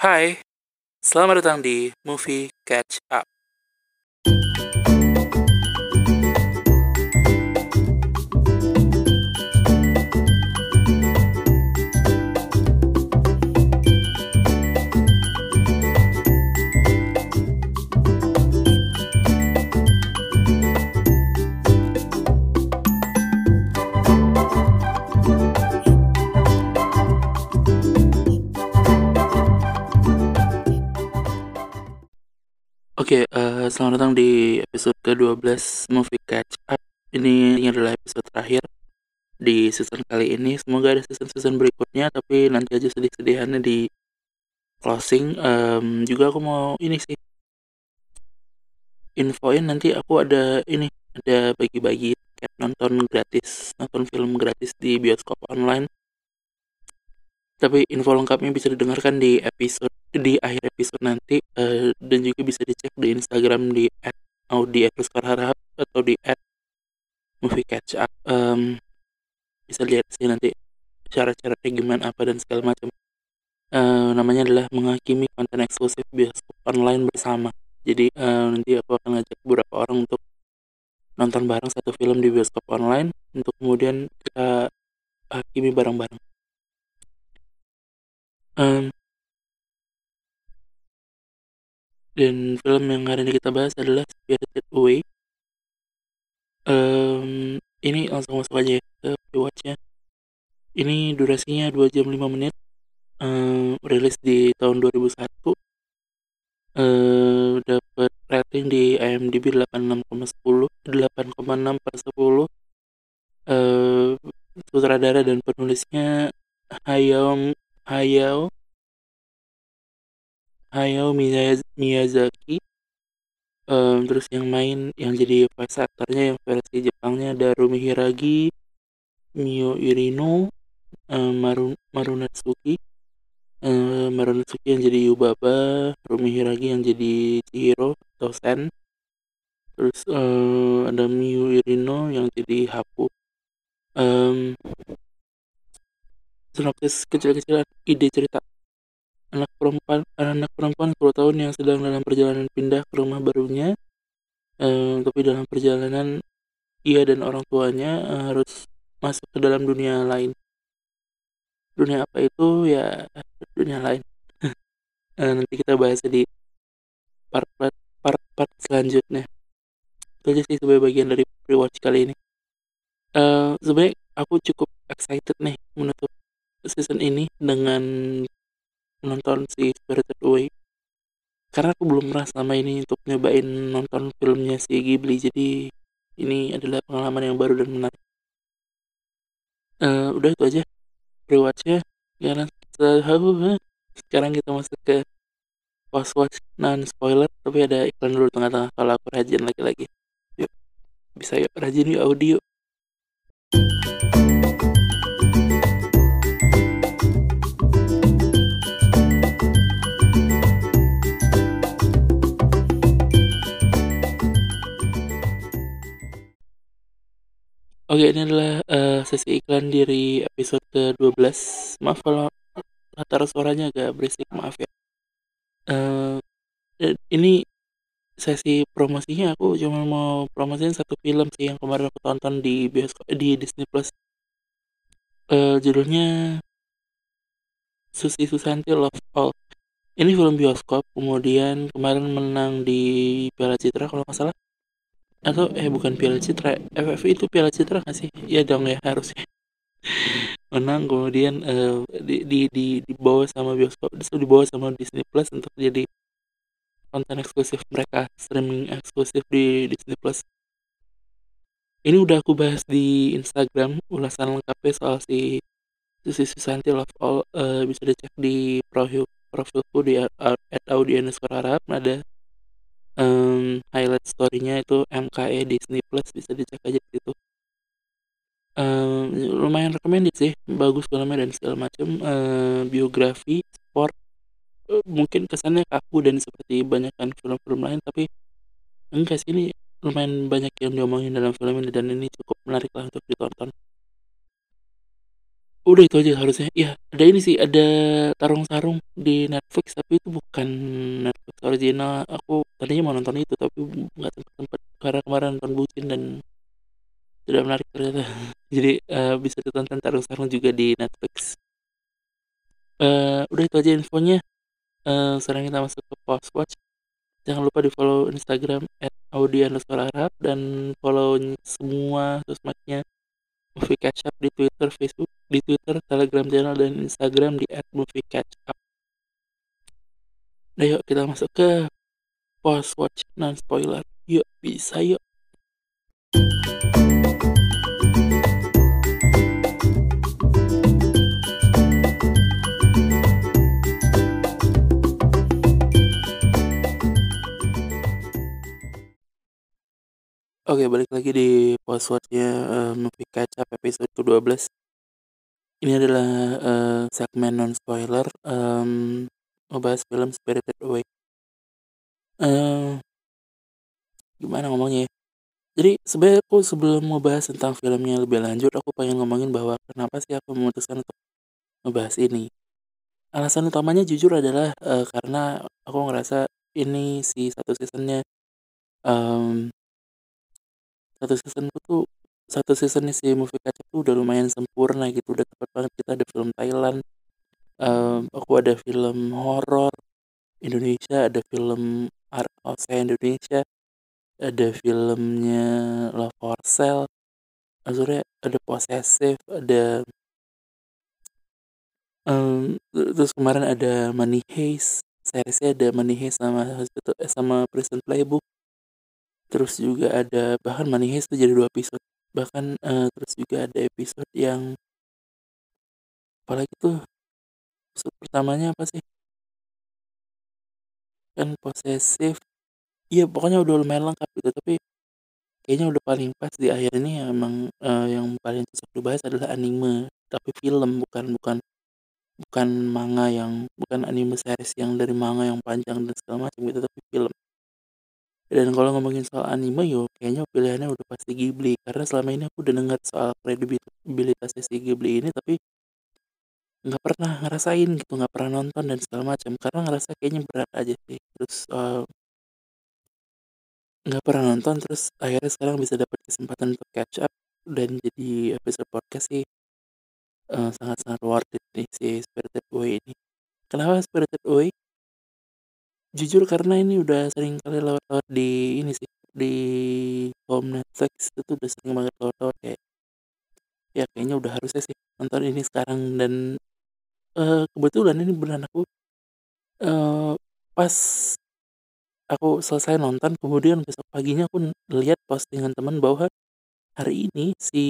Hai, selamat datang di Movie Catch Up. Oke, eh, selamat datang di episode ke-12 Movie Catch Up. Ini, ini adalah episode terakhir di season kali ini. Semoga ada season-season berikutnya, tapi nanti aja sedih-sedihannya di closing. Em, juga aku mau ini sih infoin nanti aku ada ini ada bagi-bagi nonton gratis, nonton film gratis di bioskop online. Tapi info lengkapnya bisa didengarkan di episode di akhir episode nanti eh, dan juga bisa dicek di Instagram di @audi_harap atau di @moviecatchup. Em, bisa lihat sih nanti cara-caranya gimana apa dan segala macam. Eh, namanya adalah menghakimi konten eksklusif bioskop online bersama. Jadi eh, nanti aku akan ngajak beberapa orang untuk nonton bareng satu film di bioskop online untuk kemudian kita hakimi bareng-bareng. Em, dan film yang hari ini kita bahas adalah Spirited Away. Em, ini langsung masuk aja ya ke rewatchnya. Ini durasinya 2 jam 5 menit. Em, rilis di tahun 2001. Eh, dapat rating di IMDb 86,10, 8,6 per 10. Eh, sutradara dan penulisnya Hayao Hayao Hayao Miyaz- Miyazaki. Em, terus yang main yang jadi voice yang versi Jepangnya ada Rumi Hiragi, Mio Irino, em, Maru Marunatsuki. Eh, Marunatsuki yang jadi Yubaba, Rumi Hiragi yang jadi Chihiro atau Sen. Terus eh, ada Mio Irino yang jadi Haku. Em, sinopsis kecil-kecilan ide cerita. Anak perempuan anak perempuan 10 tahun yang sedang dalam perjalanan pindah ke rumah barunya. Eh, tapi dalam perjalanan ia dan orang tuanya eh, harus masuk ke dalam dunia lain. Dunia apa itu? Ya dunia lain. Eh, nanti kita bahas di part part part, part selanjutnya. Itu aja sih sebagai bagian dari rewatch kali ini. Eh sebenarnya aku cukup excited nih menutup season ini dengan menonton si Spirited Away karena aku belum pernah selama ini untuk nyobain nonton filmnya si Ghibli jadi ini adalah pengalaman yang baru dan menarik. Eh udah itu aja rewatchnya. Ya sekarang kita masuk ke post watch non spoiler tapi ada iklan dulu tengah-tengah. Kalau aku rajin lagi-lagi. Yuk bisa yuk rajin yuk audio Oke, ini adalah eh, sesi iklan dari episode ke-12. Maaf kalau latar suaranya agak berisik, maaf ya. Dan ini sesi promosinya aku cuma mau promosiin satu film sih yang kemarin aku tonton di bioskop di Disney Plus. Eh, judulnya Susi Susanti Love All. Ini film bioskop, kemudian kemarin menang di Piala Citra kalau nggak salah. Atau eh bukan Piala Citra, FFV itu Piala Citra nggak sih? Iya dong ya harusnya. menang kemudian eh, di, di di dibawa sama bioskop dibawa sama Disney Plus untuk jadi konten eksklusif mereka streaming eksklusif di Disney Plus ini udah aku bahas di Instagram ulasan lengkapnya soal si Susi Susanti Love All eh, bisa dicek di profil profilku di at audienus Harap ada em, highlight story-nya itu MKE Disney Plus bisa dicek aja di situ. Em, lumayan recommended sih bagus filmnya dan segala macam Eh, biografi sport eh, mungkin kesannya kaku dan seperti banyakkan film-film lain tapi enggak sih ini lumayan banyak yang diomongin dalam film ini dan ini cukup menarik lah untuk ditonton Udah itu aja harusnya. Ya, ada ini sih, ada Tarung Sarung di Netflix, tapi itu bukan Netflix original. Aku tadinya mau nonton itu, tapi nggak sempet-sempet karena kemarin nonton Bucin dan tidak menarik ternyata. Jadi uh, bisa ditonton Tarung Sarung juga di Netflix. Uh, udah itu aja infonya. Uh, sekarang kita masuk ke post watch. Jangan lupa di follow Instagram at dan follow semua sosmednya Movie Catch Up di Twitter, Facebook, di Twitter, Telegram channel, dan Instagram di @moviecatchup. Nah yuk kita masuk ke post watch non spoiler. Yuk bisa yuk. Oke, balik lagi di postwordnya uh, Movie Up episode ke-12. Ini adalah uh, segmen non-spoiler um, Ngebahas film Spirited Away. Uh, Gimana ngomongnya ya? Jadi sebenarnya aku sebelum membahas tentang filmnya lebih lanjut Aku pengen ngomongin bahwa kenapa sih aku memutuskan untuk ngebahas ini? Alasan utamanya jujur adalah uh, karena aku ngerasa ini si satu seasonnya um, satu season tuh satu season si movie kaca tuh udah lumayan sempurna gitu udah tepat banget. Kita ada film Thailand um, aku ada film horor Indonesia ada film art house Indonesia ada filmnya Love for Sale Azure ada Possessive ada um, terus kemarin ada Money Heist seriesnya ada Money Heist sama sama Prison Playbook terus juga ada bahkan Money Heist itu jadi dua episode. Bahkan uh, terus juga ada episode yang apalagi tuh episode pertamanya apa sih? Kan posesif. Iya pokoknya udah lumayan lengkap gitu tapi kayaknya udah paling pas di akhir ini emang uh, yang paling cocok dibahas adalah anime tapi film bukan bukan bukan manga yang bukan anime series yang dari manga yang panjang dan segala macam gitu tapi film dan kalau ngomongin soal anime yo kayaknya pilihannya udah pasti Ghibli. Karena selama ini aku udah dengar soal kredibilitasnya si Ghibli ini tapi nggak pernah ngerasain gitu nggak pernah nonton dan segala macam. Karena ngerasa kayaknya berat aja sih. Terus uh, nggak pernah nonton terus akhirnya sekarang bisa dapat kesempatan untuk catch up dan jadi episode podcast sih. Uh, sangat-sangat worth it nih si Spirited Away ini. Kenapa Spirited Away jujur karena ini udah sering kali lewat-lewat di ini sih di home Netflix itu udah sering banget lewat-lewat kayak ya kayaknya udah harusnya sih nonton ini sekarang. Dan uh, kebetulan ini beneran aku uh, pas aku selesai nonton kemudian besok paginya aku lihat postingan teman bahwa hari ini si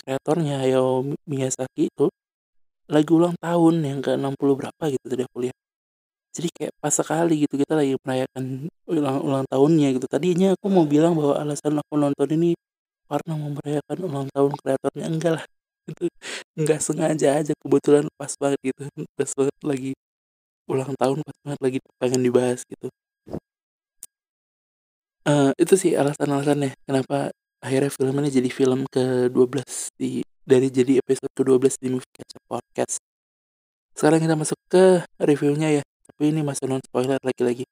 kreatornya Hayao Miyazaki itu lagi ulang tahun yang ke 60 berapa gitu tadi aku lihat jadi kayak pas sekali gitu kita lagi merayakan ulang ulang tahunnya gitu. Tadinya aku mau bilang bahwa alasan aku nonton ini karena mau merayakan ulang tahun kreatornya. Enggak lah. Itu enggak sengaja aja. Kebetulan pas banget gitu. Pas banget lagi ulang tahun pas banget lagi pengen dibahas gitu. Uh, itu sih alasan-alasannya kenapa akhirnya film ini jadi film ke-12 di dari jadi episode ke-12 di Movie Catch Podcast. Sekarang kita masuk ke reviewnya ya tapi ini masih non spoiler lagi-lagi.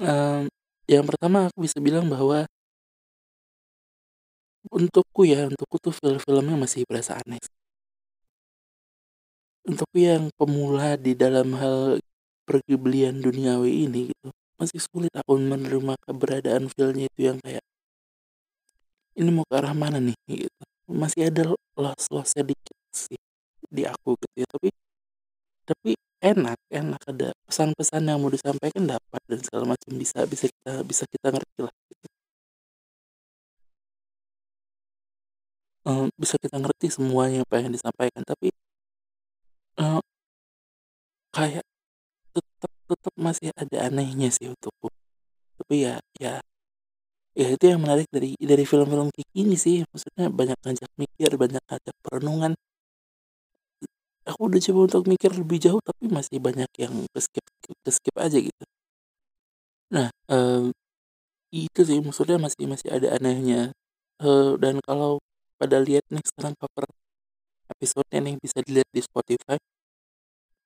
Um, yang pertama aku bisa bilang bahwa untukku ya untukku tuh film-filmnya masih berasa aneh untuk yang pemula di dalam hal pergibelian duniawi ini gitu masih sulit aku menerima keberadaan filmnya itu yang kayak ini mau ke arah mana nih? gitu. Masih ada loss-lossnya dikit sih di aku gitu ya. Tapi tapi enak enak. Ada pesan-pesan yang mau disampaikan dapat dan segala macam bisa bisa kita bisa kita ngerti lah gitu. uh, bisa kita ngerti semuanya apa yang disampaikan tapi uh, kayak tetap tetap masih ada anehnya sih untukku. Tapi ya ya ya itu yang menarik dari dari film-film kayak gini sih. Maksudnya banyak ngajak mikir banyak ngajak perenungan aku udah coba untuk mikir lebih jauh tapi masih banyak yang keskip keskip aja gitu. Nah um, itu sih maksudnya masih masih ada anehnya. Uh, dan kalau pada lihat nih sekarang cover episodenya bisa dilihat di Spotify.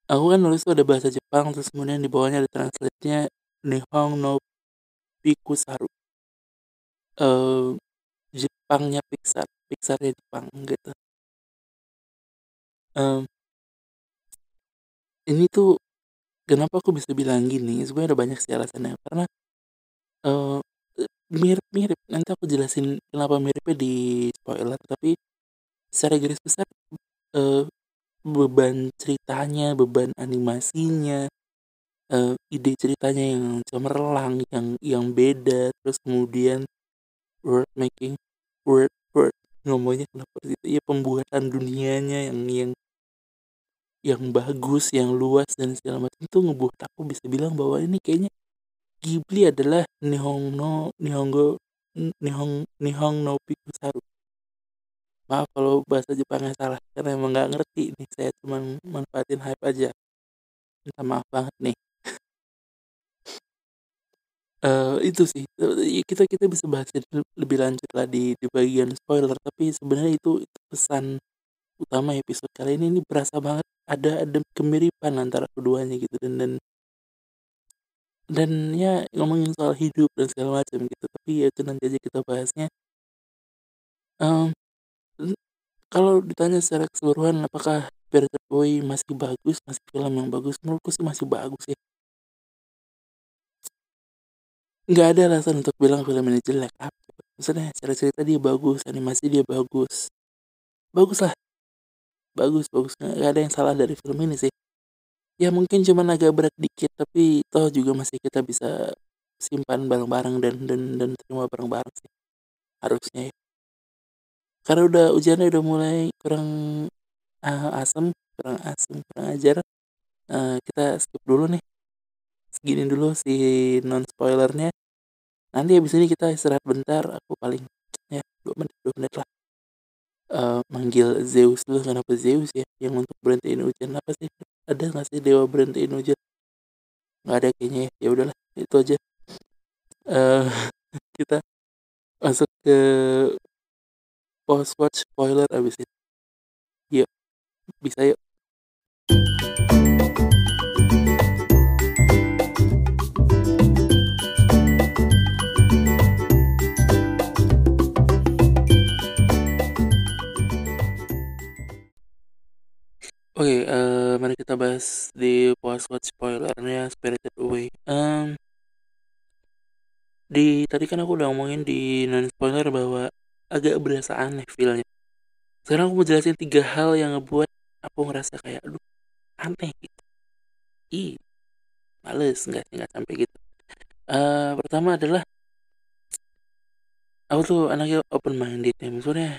Aku kan nulis tuh ada bahasa Jepang terus kemudian di bawahnya ada translate-nya Nihon no Pikusaru. Uh, Jepangnya Pixar Pixarnya Jepang gitu. Um, ini tuh kenapa aku bisa bilang gini? Sebenarnya ada banyak sih alasannya. Karena uh, mirip-mirip. Nanti aku jelasin kenapa miripnya di spoiler. Tapi secara garis besar uh, beban ceritanya beban animasinya uh, ide ceritanya yang cemerlang yang yang beda. Terus kemudian word making word word ngomongnya kenapa itu ya pembuatan dunianya yang yang yang bagus yang luas dan segala macam itu ngebuat aku bisa bilang bahwa ini kayaknya Ghibli adalah Nihon no Nihongo Nihon Nihon no Pikusaru. Maaf kalau bahasa Jepangnya salah karena emang nggak ngerti nih saya cuma manfaatin hype aja. Minta maaf banget nih. uh, itu sih kita kita bisa bahas lebih lanjut lah di di bagian spoiler tapi sebenarnya itu, itu pesan utama episode kali ini ini berasa banget ada ada kemiripan antara keduanya gitu dan dan dan ya ngomongin soal hidup dan segala macam gitu tapi ya itu nanti aja kita bahasnya. Um, kalau ditanya secara keseluruhan apakah Spirited Away masih bagus masih film yang bagus? Menurutku sih masih bagus ya nggak ada alasan untuk bilang film ini jelek apa maksudnya secara cerita dia bagus animasi dia bagus. Bagus lah bagus bagus. Nggak ada yang salah dari film ini sih. Ya mungkin cuma agak berat dikit tapi toh juga masih kita bisa simpan bareng-bareng dan dan dan terima bareng-bareng sih. Harusnya ya. Karena udah ujiannya udah mulai kurang uh, asem kurang asem kurang ajar. Uh, kita skip dulu nih. Segini dulu si non spoilernya nanti habis ini kita istirahat bentar aku paling ya dua menit dua menit lah uh, manggil Zeus. Dulu kenapa Zeus ya? Yang untuk berhentiin hujan apa sih? Ada nggak sih dewa berhentiin hujan? Nggak ada kayaknya ya. Ya udahlah itu aja. Uh, kita masuk ke post watch spoiler abis itu yuk bisa yuk Oke, okay, uh, eh, mari kita bahas di post watch spoilernya Spirited Away. Um, di tadi kan aku udah ngomongin di non spoiler bahwa agak berasa aneh feelnya. Sekarang aku mau jelasin tiga hal yang ngebuat aku ngerasa kayak aduh aneh gitu. Ih, males nggak nggak sampai gitu. Uh, pertama adalah aku tuh anaknya open minded ya maksudnya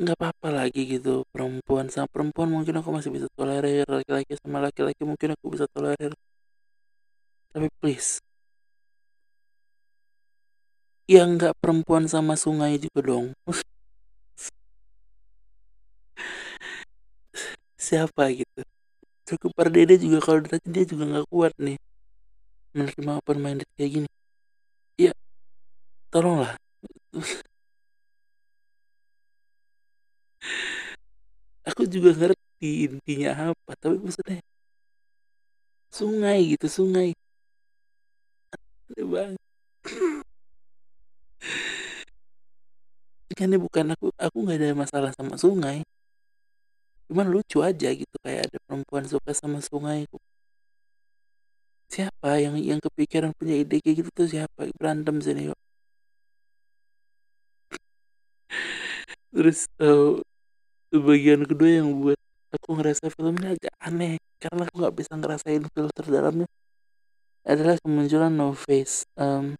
nggak apa-apa lagi gitu perempuan sama perempuan mungkin aku masih bisa tolerir laki-laki sama laki-laki mungkin aku bisa tolerir. Tapi please. Yang nggak perempuan sama sungai juga dong. Siapa gitu? Cukup Pardede juga kalau ditanya dia juga nggak kuat nih. Menerima open minded kayak gini. Ya tolonglah aku juga ngerti intinya apa tapi maksudnya sungai gitu sungai. Bang kan bukan aku aku nggak ada masalah sama sungai. Cuman lucu aja gitu kayak ada perempuan suka sama sungai. Siapa yang yang kepikiran punya ide kayak gitu tuh siapa? Berantem sini yuk terus uh, bagian kedua yang buat aku ngerasa filmnya agak aneh karena aku nggak bisa ngerasain filter dalamnya adalah kemunculan no face um,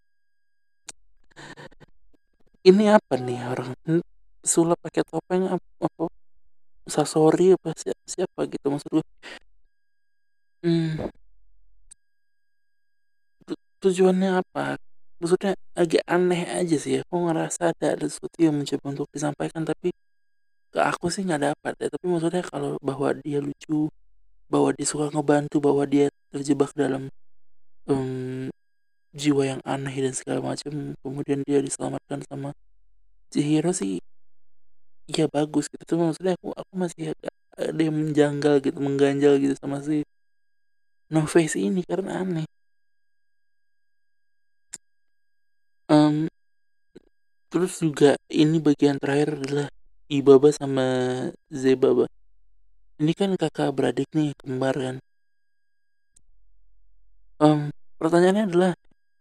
ini apa nih orang? Sulap pakai topeng apa, apa? Sasori apa siapa, siapa gitu maksud gue hmm, tujuannya apa? Maksudnya agak aneh aja sih aku ngerasa ada, ada sesuatu yang mencoba untuk disampaikan tapi ke aku sih nggak dapat ya. Tapi maksudnya kalau bahwa dia lucu bahwa dia suka ngebantu bahwa dia terjebak dalam um, jiwa yang aneh dan segala macam kemudian dia diselamatkan sama Chihiro sih iya bagus gitu. Tuh maksudnya aku aku masih agak ada yang menjanggal gitu mengganjal gitu sama si No Face ini karena aneh. Um, terus juga ini bagian terakhir adalah Ibaba sama Zebaba. Ini kan kakak beradik nih kembar kan. Um, pertanyaannya adalah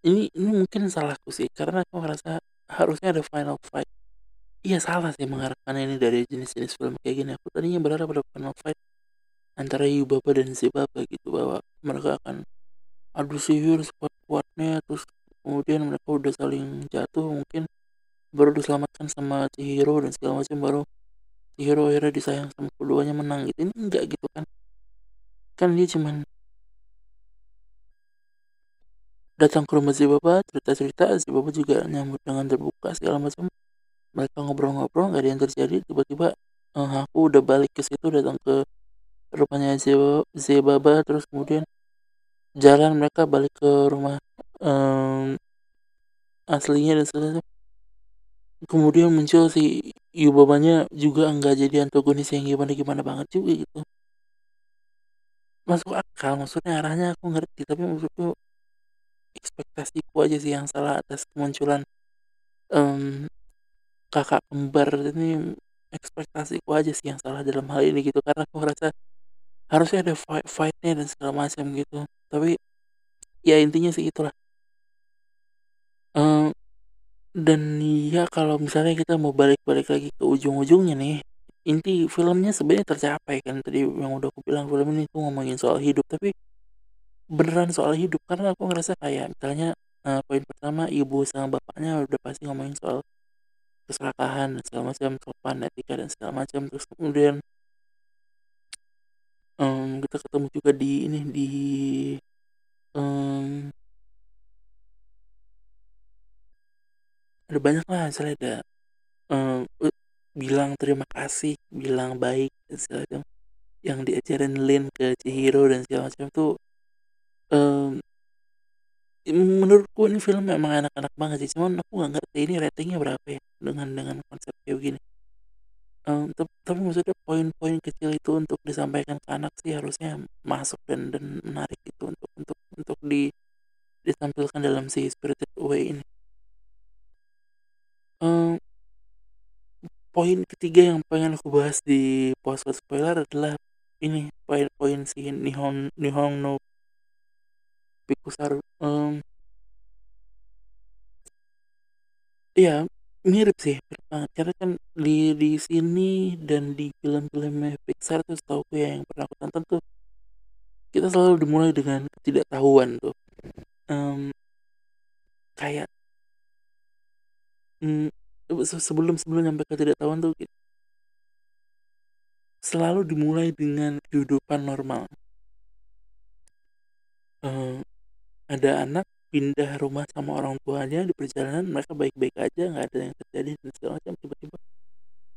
ini ini mungkin salahku sih karena aku merasa harusnya ada final fight. Iya salah sih mengharapkan ini dari jenis-jenis film kayak gini. Aku tadinya berharap ada final fight antara Yubaba dan Zebaba gitu bahwa mereka akan adu sihir sekuat-kuatnya terus kemudian mereka udah saling jatuh mungkin baru diselamatkan sama Chihiro dan segala macam baru Chihiro akhirnya disayang sama keduanya menang gitu. Ini enggak gitu kan. Kan dia cuman datang ke rumah Zebaba cerita-cerita Zebaba juga nyambut dengan terbuka segala macam. Mereka ngobrol-ngobrol nggak ada yang terjadi tiba-tiba uh, aku udah balik ke situ datang ke rumahnya Zebaba terus kemudian jalan mereka balik ke rumah um, aslinya dan sebagainya kemudian muncul si Yubabanya juga enggak jadi antagonis yang gimana gimana banget juga gitu. Masuk akal maksudnya arahnya aku ngerti tapi maksudku ekspektasiku aja sih yang salah atas kemunculan um, kakak kembar ini ekspektasiku aja sih yang salah dalam hal ini gitu. Karena aku merasa harusnya ada fight fightnya dan segala macam gitu. Tapi ya intinya sih itulah. Um, dan ya kalau misalnya kita mau balik-balik lagi ke ujung-ujungnya nih inti filmnya sebenarnya tercapai kan tadi yang udah aku bilang film ini tuh ngomongin soal hidup. Tapi beneran soal hidup karena aku ngerasa kayak misalnya uh, poin pertama ibu sama bapaknya udah pasti ngomongin soal keserakahan dan segala macam sopan etika dan segala macam. Terus kemudian um, kita ketemu juga di ini di um, ada banyak lah misalnya ada um, bilang terima kasih bilang baik dan segala macam. Yang diajarin Lin ke Chihiro dan segala macam tuh um, menurutku ini film memang anak-anak banget sih. Cuman aku nggak ngerti ini ratingnya berapa ya dengan dengan konsep kayak begini. Um, tapi, tapi maksudnya poin-poin kecil itu untuk disampaikan ke anak sih harusnya masuk dan dan menarik itu untuk untuk untuk di ditampilkan dalam si Spirited Away ini um, poin ketiga yang pengen aku bahas di post spoiler adalah ini poin-poin si Nihon Nihon no Pikusar um, iya mirip sih. Karena kan di di sini dan di film-film Pixar tuh setahu ya yang pernah aku tonton tuh kita selalu dimulai dengan ketidaktahuan tuh. Um, kayak um, sebelum sebelum nyampe ketidaktahuan tuh selalu dimulai dengan kehidupan normal. Um, ada anak pindah rumah sama orang tuanya di perjalanan mereka baik-baik aja nggak ada yang terjadi dan segala macam tiba-tiba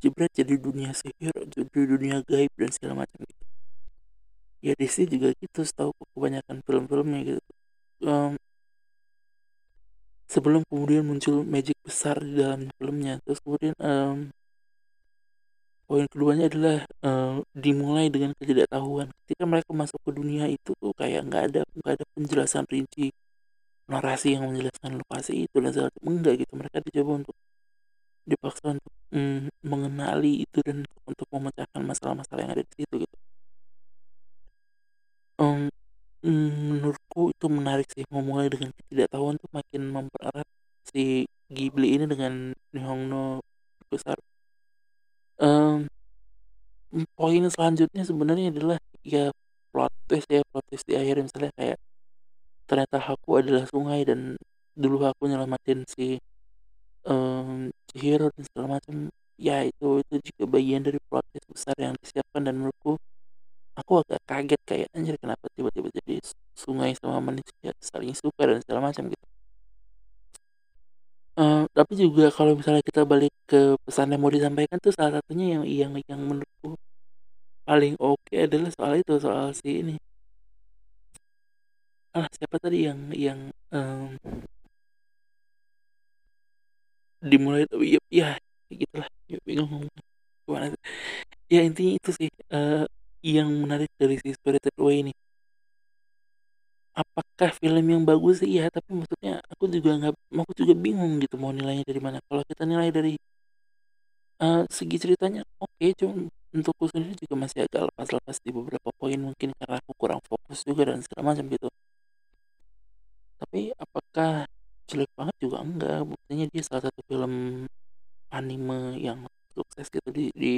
jebret jadi dunia sihir jadi dunia gaib dan segala macam gitu. Ya Disney juga gitu setahu kebanyakan film-filmnya gitu. Um, sebelum kemudian muncul magic besar di dalam filmnya. Terus kemudian um, poin keduanya adalah uh, dimulai dengan ketidaktahuan. Ketika mereka masuk ke dunia itu tuh kayak nggak ada nggak ada penjelasan rinci narasi yang menjelaskan lokasi itu dan segala enggak gitu mereka dicoba untuk dipaksa untuk mm, mengenali itu dan untuk memecahkan masalah-masalah yang ada di situ gitu. Um, menurutku itu menarik sih memulai dengan ketidaktahuan tuh makin mempererat si Ghibli ini dengan Nihongo besar um, poin selanjutnya sebenarnya adalah ya plot twist ya plot twist di akhir misalnya kayak ternyata aku adalah sungai dan dulu aku nyelamatin si um, Chihiro dan segala macam ya itu itu juga bagian dari plot twist besar yang disiapkan dan menurutku aku agak kaget kayak anjir kenapa tiba-tiba jadi sungai sama manusia saling suka dan segala macam gitu. Uh, tapi juga kalau misalnya kita balik ke pesan yang mau disampaikan tuh salah satunya yang yang yang menurutku paling oke okay adalah soal itu soal si ini. Ah siapa tadi yang yang um, dimulai tapi ya, ya gitulah. Ya, bingung gimana? Ya intinya itu sih uh, yang menarik dari si Spirited Away ini. Apakah film yang bagus sih ya, tapi maksudnya aku juga nggak, aku juga bingung gitu mau nilainya dari mana. Kalau kita nilai dari uh, segi ceritanya oke, okay, cuma untukku sendiri juga masih agak lepas-lepas di beberapa poin mungkin karena aku kurang fokus juga dan segala macam gitu. Tapi apakah jelek banget juga enggak, buktinya dia salah satu film anime yang sukses gitu di di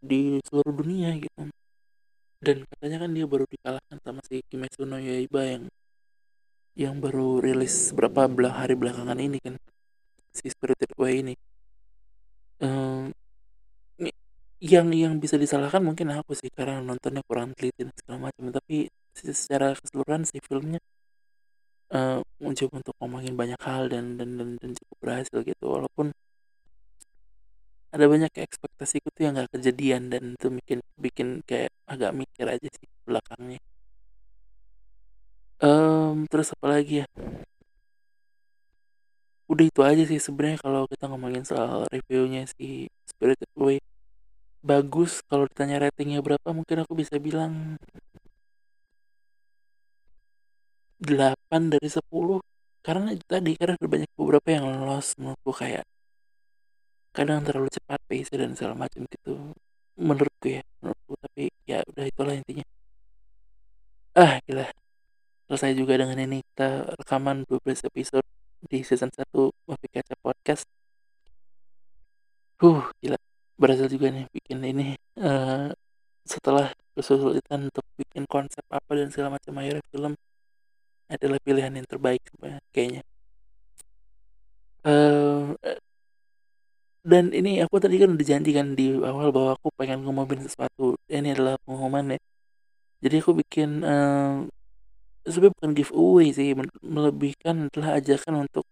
di seluruh dunia gitu. Dan katanya kan dia baru dikalahkan sama si Kimetsu no Yaiba yang yang baru rilis beberapa belah hari belakangan ini kan si Spirited Away ini. Um, yang yang bisa disalahkan mungkin aku sih karena nontonnya kurang teliti dan segala macam tapi secara keseluruhan si filmnya uh, mencoba untuk ngomongin banyak hal dan dan dan, dan cukup berhasil gitu walaupun ada banyak ekspektasiku tuh yang gak kejadian dan itu bikin bikin kayak agak mikir aja sih belakangnya. Um, terus apa lagi ya? Udah itu aja sih sebenarnya kalau kita ngomongin soal reviewnya si Spirited Away. Bagus kalau ditanya ratingnya berapa mungkin aku bisa bilang 8 dari 10 karena tadi karena ada banyak beberapa yang lolos menurutku kayak kadang terlalu cepat pace dan segala macam gitu. Menurutku ya menurutku. Tapi ya udah itulah intinya. Ah gila. Selesai juga dengan ini. Kita rekaman 12 episode di season 1 Movie Kaca Podcast. Huh gila. Berhasil juga nih bikin ini. Uh, setelah kesulitan untuk bikin konsep apa dan segala macam akhirnya film adalah pilihan yang terbaik kayaknya. Uh, dan ini aku tadi kan udah janji kan di awal bahwa aku pengen ngumumin sesuatu ini adalah pengumuman ya jadi aku bikin uh, sebenarnya bukan giveaway sih melebihkan adalah ajakan untuk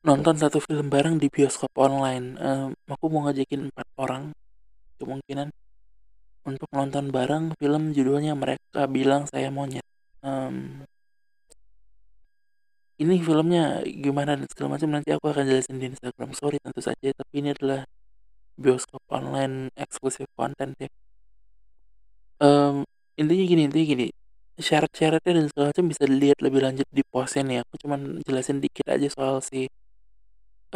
nonton satu film bareng di bioskop online. Um, aku mau ngajakin empat orang kemungkinan untuk nonton bareng film judulnya mereka bilang saya monyet. Um, ini filmnya gimana dan segala macam nanti aku akan jelasin di Instagram Story tentu saja tapi ini adalah bioskop online eksklusif konten ya. Um, intinya gini intinya gini syarat-syaratnya dan segala macam bisa dilihat lebih lanjut di postnya nih aku cuman jelasin dikit aja soal si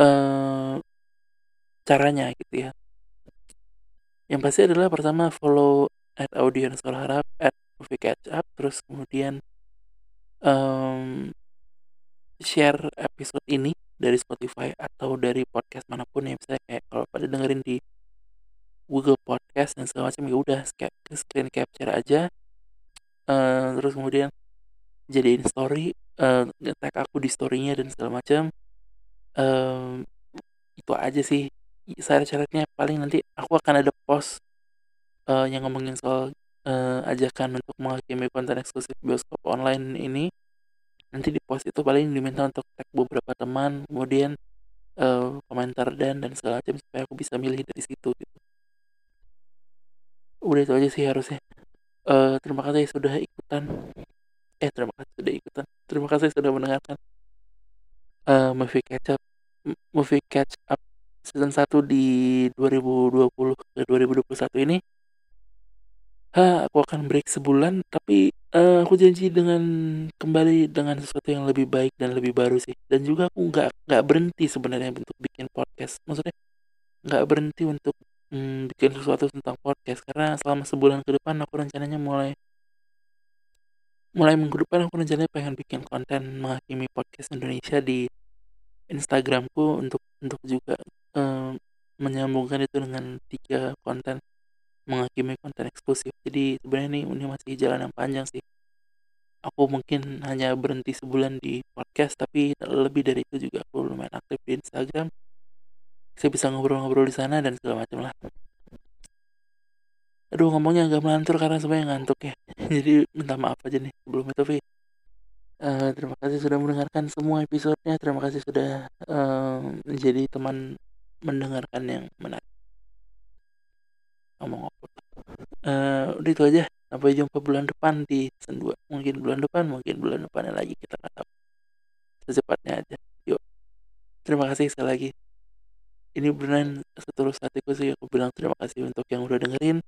uh, caranya gitu ya. Yang pasti adalah pertama follow at audience harap at movie catch up terus kemudian um, share episode ini dari Spotify atau dari podcast mana pun ya. Misalnya kayak kalau pada dengerin di Google Podcast dan segala macam ya udah screen capture aja. Uh, terus kemudian jadiin story uh, tag aku di storynya dan segala macam. Um, itu aja sih syarat-syaratnya. Paling nanti aku akan ada post uh, yang ngomongin soal uh, ajakan untuk menghakimi konten eksklusif bioskop online ini nanti di post itu paling diminta untuk tag beberapa teman kemudian uh, komentar dan dan segala macam supaya aku bisa milih dari situ gitu. Udah itu aja sih harusnya. Uh, terima kasih sudah ikutan. Eh terima kasih sudah ikutan. Terima kasih sudah mendengarkan uh, movie catch up movie catch up season 1 di 2020 ke 2021 ini ha, aku akan break sebulan tapi uh, aku janji dengan kembali dengan sesuatu yang lebih baik dan lebih baru sih. Dan juga aku nggak nggak berhenti sebenarnya untuk bikin podcast. Maksudnya nggak berhenti untuk hmm, bikin sesuatu tentang podcast. Karena selama sebulan ke depan aku rencananya mulai mulai minggu depan aku rencananya pengen bikin konten menghakimi podcast Indonesia di Instagramku untuk untuk juga um, menyambungkan itu dengan tiga konten menghakimi konten eksklusif. Jadi sebenarnya ini ini masih jalan yang panjang sih. Aku mungkin hanya berhenti sebulan di podcast tapi lebih dari itu juga aku lumayan aktif di Instagram. Saya bisa ngobrol-ngobrol di sana dan segala macam lah. Aduh ngomongnya agak melantur karena sebenarnya ngantuk ya. Jadi minta maaf aja nih sebelum itu uh, terima kasih sudah mendengarkan semua episodenya. Terima kasih sudah uh, menjadi teman mendengarkan yang menarik ngomong apa uh, udah itu aja. Sampai jumpa bulan depan di season 2 mungkin bulan depan mungkin bulan depannya lagi kita nggak tahu. Secepatnya aja. Yuk. Terima kasih sekali lagi. Ini beneran setulus hatiku sih. Aku bilang terima kasih untuk yang udah dengerin.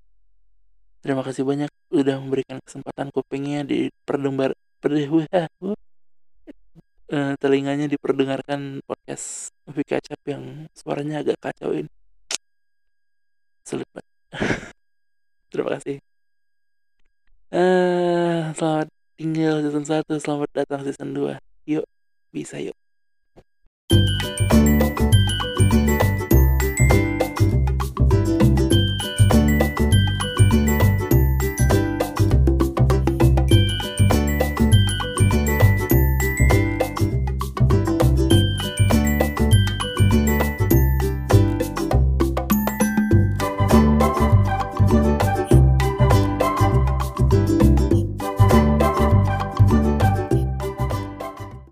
Terima kasih banyak udah memberikan kesempatan kupingnya di perdengar uh, uh, telinganya diperdengarkan podcast Movie Kacap yang suaranya agak kacauin. Banget terima kasih. Uh, selamat tinggal season 1 selamat datang season 2 yuk bisa yuk